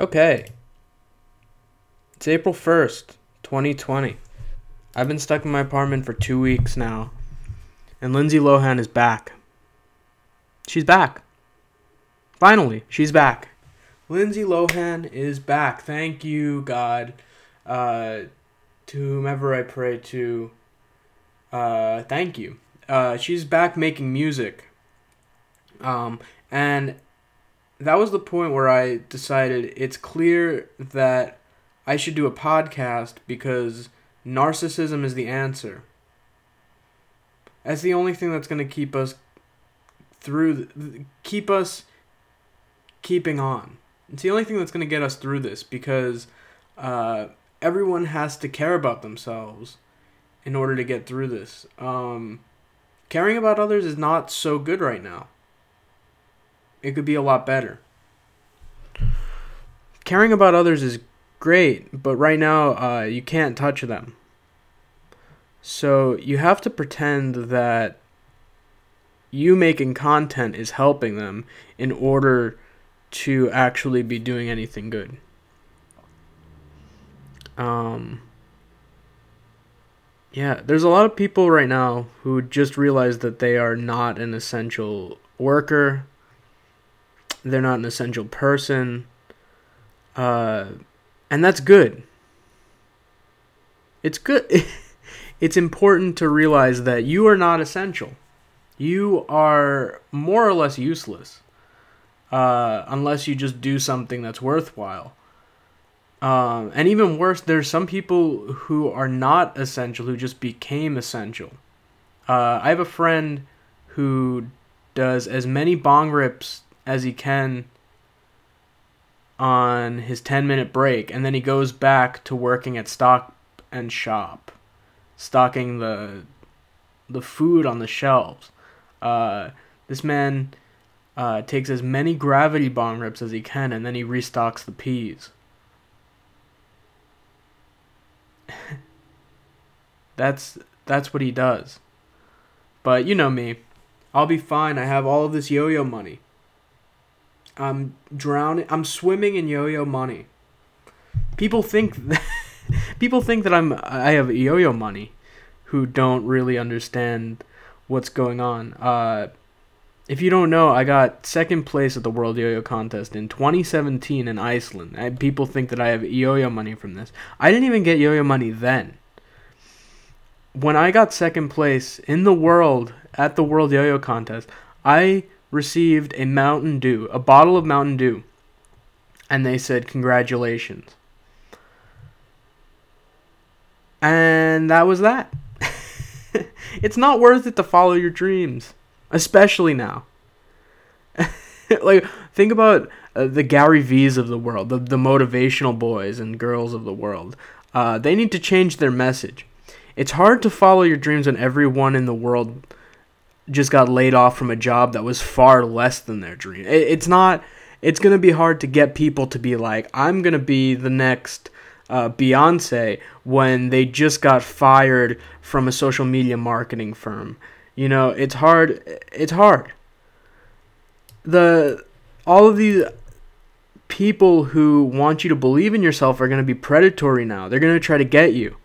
Okay. It's April 1st, 2020. I've been stuck in my apartment for two weeks now. And Lindsay Lohan is back. She's back. Finally, she's back. Lindsay Lohan is back. Thank you, God. Uh, to whomever I pray to, uh, thank you. Uh, she's back making music. Um, and that was the point where I decided it's clear that I should do a podcast because narcissism is the answer. That's the only thing that's going to keep us through, th- keep us keeping on. It's the only thing that's going to get us through this because uh, everyone has to care about themselves in order to get through this. Um, caring about others is not so good right now it could be a lot better. Caring about others is great, but right now uh, you can't touch them. So you have to pretend that you making content is helping them in order to actually be doing anything good. Um, yeah, there's a lot of people right now who just realize that they are not an essential worker they're not an essential person. Uh, and that's good. It's good. it's important to realize that you are not essential. You are more or less useless. Uh, unless you just do something that's worthwhile. Um, and even worse, there's some people who are not essential who just became essential. Uh, I have a friend who does as many bong rips as he can on his 10 minute break and then he goes back to working at Stop and Shop stocking the the food on the shelves. Uh, this man uh, takes as many gravity bong rips as he can and then he restocks the peas. That's that's what he does. But you know me. I'll be fine. I have all of this yo-yo money I'm drowning. I'm swimming in yo-yo money. People think that, people think that I'm I have yo-yo money, who don't really understand what's going on. Uh, if you don't know, I got second place at the World Yo-Yo Contest in 2017 in Iceland. I, people think that I have yo-yo money from this. I didn't even get yo-yo money then. When I got second place in the world at the World Yo-Yo Contest, I received a Mountain Dew, a bottle of Mountain Dew, and they said, Congratulations. And that was that. it's not worth it to follow your dreams, especially now. like, think about uh, the Gary V's of the world, the, the motivational boys and girls of the world. Uh, they need to change their message. It's hard to follow your dreams when everyone in the world just got laid off from a job that was far less than their dream. It, it's not. It's gonna be hard to get people to be like, I'm gonna be the next uh, Beyonce when they just got fired from a social media marketing firm. You know, it's hard. It's hard. The all of these people who want you to believe in yourself are going to be predatory now. They're going to try to get you.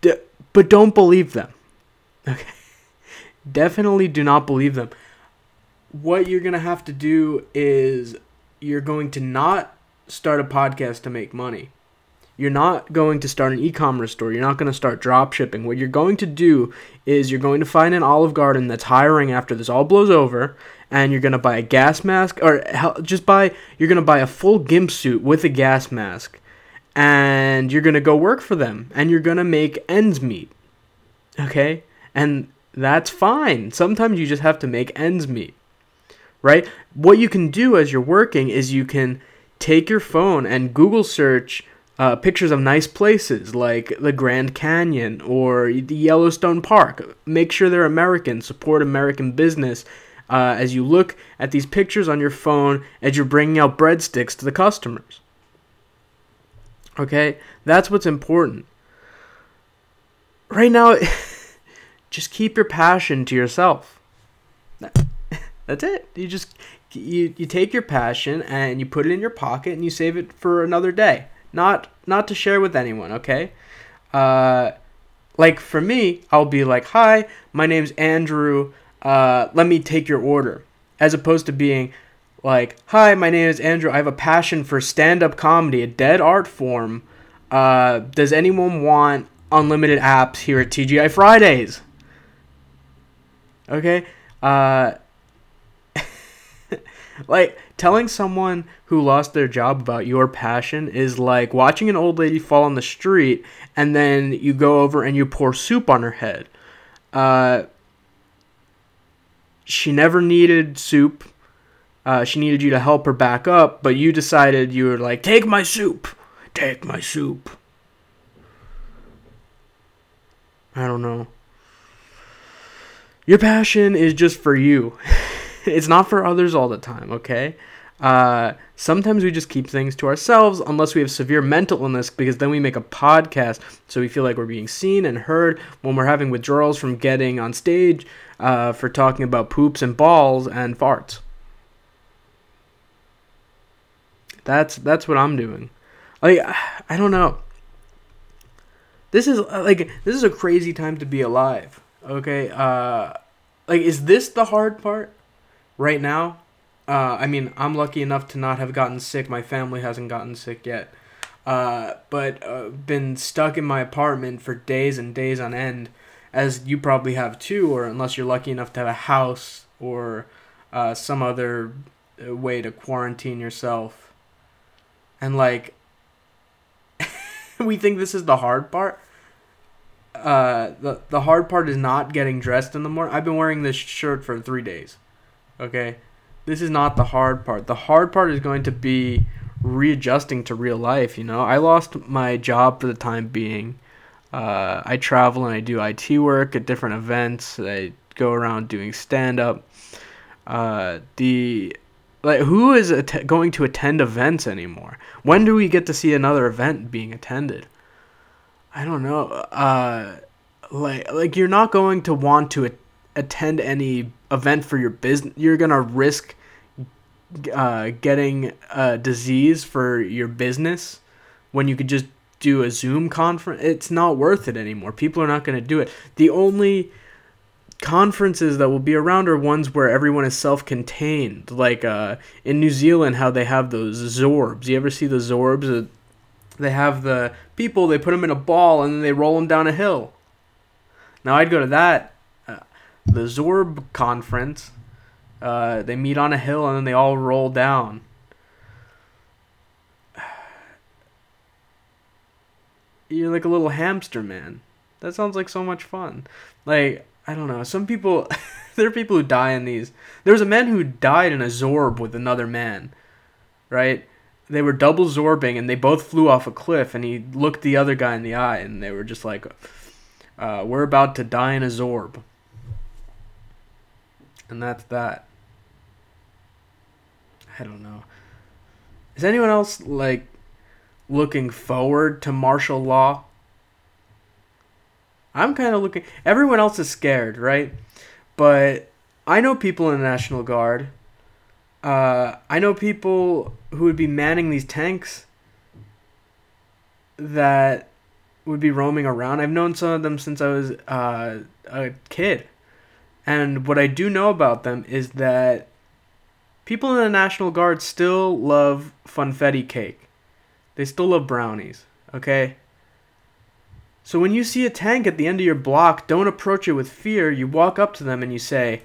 D- but don't believe them. Okay definitely do not believe them. What you're going to have to do is you're going to not start a podcast to make money. You're not going to start an e-commerce store. You're not going to start drop shipping. What you're going to do is you're going to find an Olive Garden that's hiring after this all blows over and you're going to buy a gas mask or just buy you're going to buy a full gimp suit with a gas mask and you're going to go work for them and you're going to make ends meet. Okay? And that's fine. Sometimes you just have to make ends meet, right? What you can do as you're working is you can take your phone and Google search uh, pictures of nice places like the Grand Canyon or the Yellowstone Park. Make sure they're American, support American business. Uh, as you look at these pictures on your phone as you're bringing out breadsticks to the customers. Okay? That's what's important. Right now, just keep your passion to yourself. That's it. You just you you take your passion and you put it in your pocket and you save it for another day. Not not to share with anyone, okay? Uh like for me, I'll be like, "Hi, my name's Andrew. Uh let me take your order." As opposed to being like, "Hi, my name is Andrew. I have a passion for stand-up comedy, a dead art form. Uh does anyone want unlimited apps here at TGI Fridays?" Okay? Uh like telling someone who lost their job about your passion is like watching an old lady fall on the street and then you go over and you pour soup on her head. Uh, she never needed soup. Uh, she needed you to help her back up, but you decided you were like, take my soup, take my soup. I don't know. Your passion is just for you. it's not for others all the time, okay? Uh, sometimes we just keep things to ourselves unless we have severe mental illness because then we make a podcast so we feel like we're being seen and heard when we're having withdrawals from getting on stage uh, for talking about poops and balls and farts. That's that's what I'm doing. Like I don't know. This is like this is a crazy time to be alive. Okay? Uh like is this the hard part? right now, uh, I mean, I'm lucky enough to not have gotten sick. My family hasn't gotten sick yet. Uh, but uh, been stuck in my apartment for days and days on end, as you probably have too, or unless you're lucky enough to have a house or uh, some other uh, way to quarantine yourself. And like, we think this is the hard part. Uh, the the hard part is not getting dressed in the morning. I've been wearing this shirt for three days. Okay? This is not the hard part. The hard part is going to be readjusting to real life, you know? I lost my job for the time being. Uh, I travel and I do IT work at different events. I go around doing stand up. Uh, the like who is att- going to attend events anymore? When do we get to see another event being attended? I don't know. Uh, like like you're not going to want to attend any event for your business, you're gonna risk uh, getting a disease for your business when you could just do a Zoom conference. It's not worth it anymore. People are not gonna do it. The only conferences that will be around are ones where everyone is self-contained like uh, in new zealand how they have those zorbs you ever see the zorbs they have the people they put them in a ball and then they roll them down a hill now i'd go to that the Zorb conference. Uh, they meet on a hill and then they all roll down. You're like a little hamster man. That sounds like so much fun. Like, I don't know. Some people, there are people who die in these. There was a man who died in a Zorb with another man, right? They were double Zorbing and they both flew off a cliff and he looked the other guy in the eye and they were just like, uh, we're about to die in a Zorb. And that's that. I don't know. Is anyone else like looking forward to martial law? I'm kind of looking. Everyone else is scared, right? But I know people in the National Guard. Uh, I know people who would be manning these tanks that would be roaming around. I've known some of them since I was uh, a kid. And what I do know about them is that people in the National Guard still love funfetti cake. They still love brownies, okay? So when you see a tank at the end of your block, don't approach it with fear. You walk up to them and you say,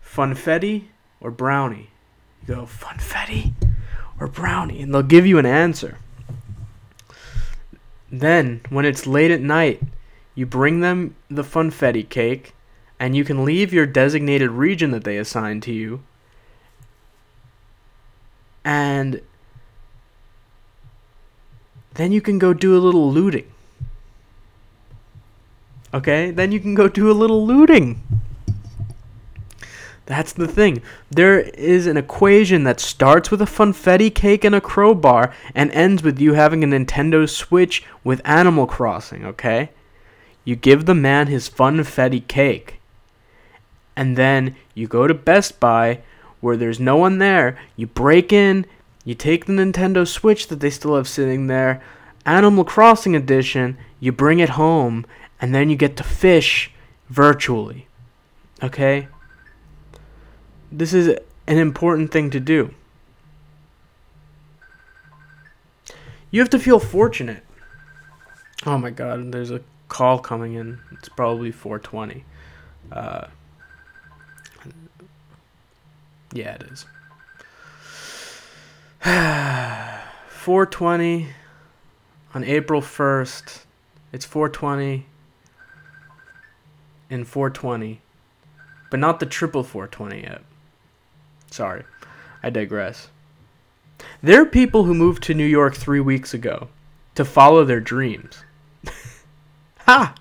funfetti or brownie? Go, funfetti or brownie? And they'll give you an answer. Then, when it's late at night, you bring them the funfetti cake and you can leave your designated region that they assign to you and then you can go do a little looting. Okay? Then you can go do a little looting. That's the thing. There is an equation that starts with a funfetti cake and a crowbar and ends with you having a Nintendo Switch with Animal Crossing, okay? You give the man his funfetti cake and then you go to Best Buy where there's no one there. You break in, you take the Nintendo Switch that they still have sitting there, Animal Crossing edition, you bring it home, and then you get to fish virtually. Okay? This is an important thing to do. You have to feel fortunate. Oh my god, there's a call coming in. It's probably 420. Uh, yeah, it is. 420 on April 1st. It's 420 and 420, but not the triple 420 yet. Sorry, I digress. There are people who moved to New York three weeks ago to follow their dreams. ha!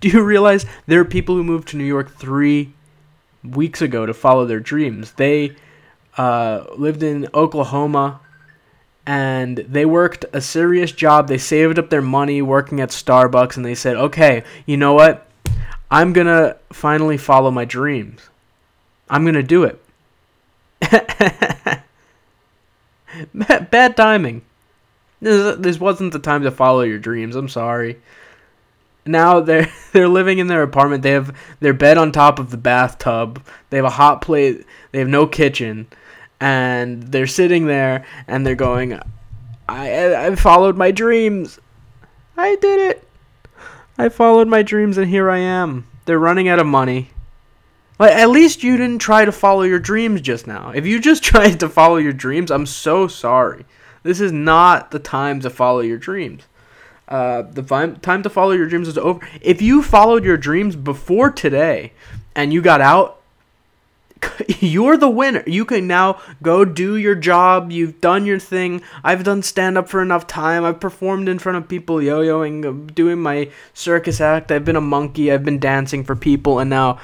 Do you realize there are people who moved to New York three weeks ago to follow their dreams? They uh, lived in Oklahoma and they worked a serious job. They saved up their money working at Starbucks and they said, okay, you know what? I'm going to finally follow my dreams. I'm going to do it. Bad timing. This, this wasn't the time to follow your dreams. I'm sorry. Now they're they're living in their apartment. They have their bed on top of the bathtub. They have a hot plate. They have no kitchen, and they're sitting there and they're going, "I I followed my dreams. I did it. I followed my dreams, and here I am." They're running out of money. Like at least you didn't try to follow your dreams just now. If you just tried to follow your dreams, I'm so sorry. This is not the time to follow your dreams. Uh, the time to follow your dreams is over. If you followed your dreams before today and you got out, you're the winner. You can now go do your job. You've done your thing. I've done stand up for enough time. I've performed in front of people, yo yoing, doing my circus act. I've been a monkey. I've been dancing for people. And now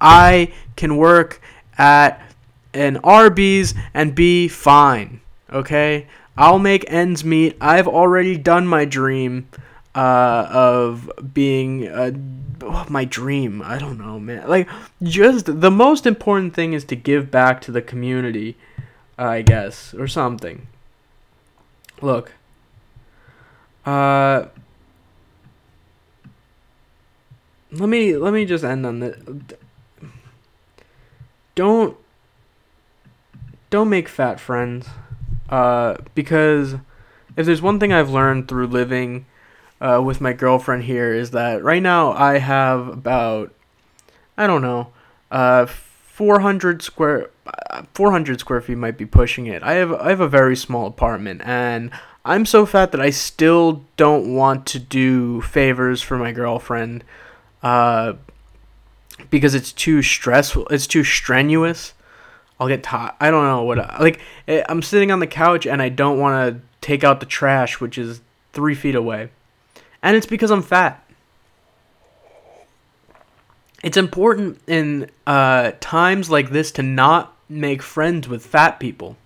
I can work at an Arby's and be fine. Okay? I'll make ends meet. I've already done my dream uh, of being uh, my dream. I don't know, man. Like, just the most important thing is to give back to the community, I guess, or something. Look, uh, let me let me just end on this don't don't make fat friends uh, because if there's one thing I've learned through living uh, with my girlfriend here is that right now I have about I don't know uh, 400 square 400 square feet might be pushing it. I have I have a very small apartment and I'm so fat that I still don't want to do favors for my girlfriend. Because it's too stressful. It's too strenuous. I'll get tired. I don't know what. I, like eh, I'm sitting on the couch and I don't want to take out the trash, which is three feet away, and it's because I'm fat. It's important in uh, times like this to not make friends with fat people.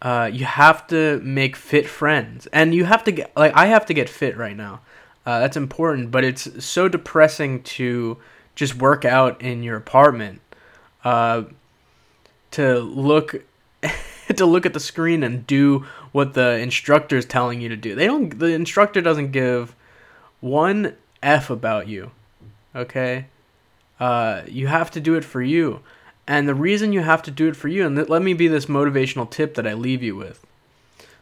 Uh, you have to make fit friends, and you have to get like I have to get fit right now. Uh, that's important, but it's so depressing to just work out in your apartment. Uh, to look to look at the screen and do what the instructor is telling you to do. They don't. The instructor doesn't give one f about you. Okay. Uh, you have to do it for you, and the reason you have to do it for you, and th- let me be this motivational tip that I leave you with.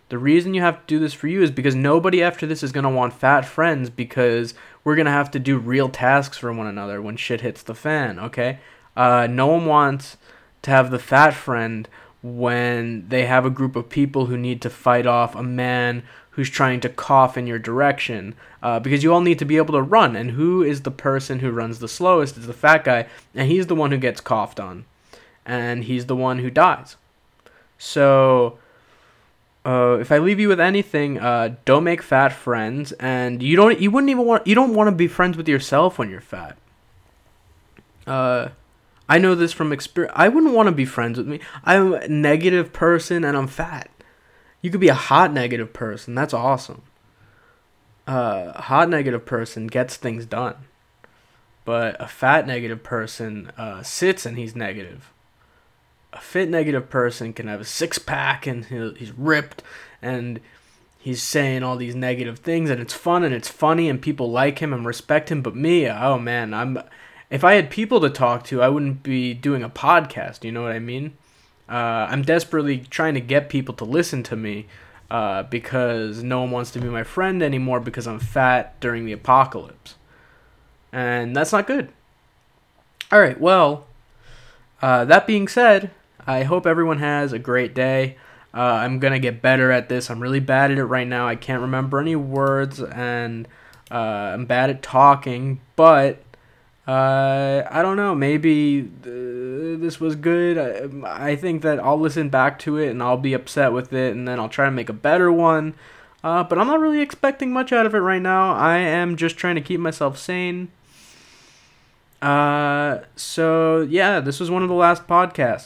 The reason you have to do this for you is because nobody after this is going to want fat friends because we're going to have to do real tasks for one another when shit hits the fan, okay? Uh, no one wants to have the fat friend when they have a group of people who need to fight off a man who's trying to cough in your direction uh, because you all need to be able to run and who is the person who runs the slowest is the fat guy and he's the one who gets coughed on and he's the one who dies so uh, if I leave you with anything, uh, don't make fat friends, and you don't you wouldn't even want you don't want to be friends with yourself when you're fat. Uh, I know this from experience. I wouldn't want to be friends with me. I'm a negative person and I'm fat. You could be a hot negative person. That's awesome. Uh, hot negative person gets things done. but a fat negative person uh, sits and he's negative. A fit negative person can have a six pack and he's ripped and he's saying all these negative things and it's fun and it's funny and people like him and respect him. But me, oh man, I'm if I had people to talk to, I wouldn't be doing a podcast. You know what I mean? Uh, I'm desperately trying to get people to listen to me uh, because no one wants to be my friend anymore because I'm fat during the apocalypse. And that's not good. All right, well, uh, that being said, I hope everyone has a great day. Uh, I'm to get better at this. I'm really bad at it right now. I can't remember any words and uh, I'm bad at talking, but uh, I don't know. Maybe uh, this was good. I, I think that I'll listen back to it and I'll be upset with it, and then I'll try to make a better one. Uh, but I'm not really expecting much out of it right now. I am just trying to keep myself sane. Uh, so yeah, this was one of the last podcasts.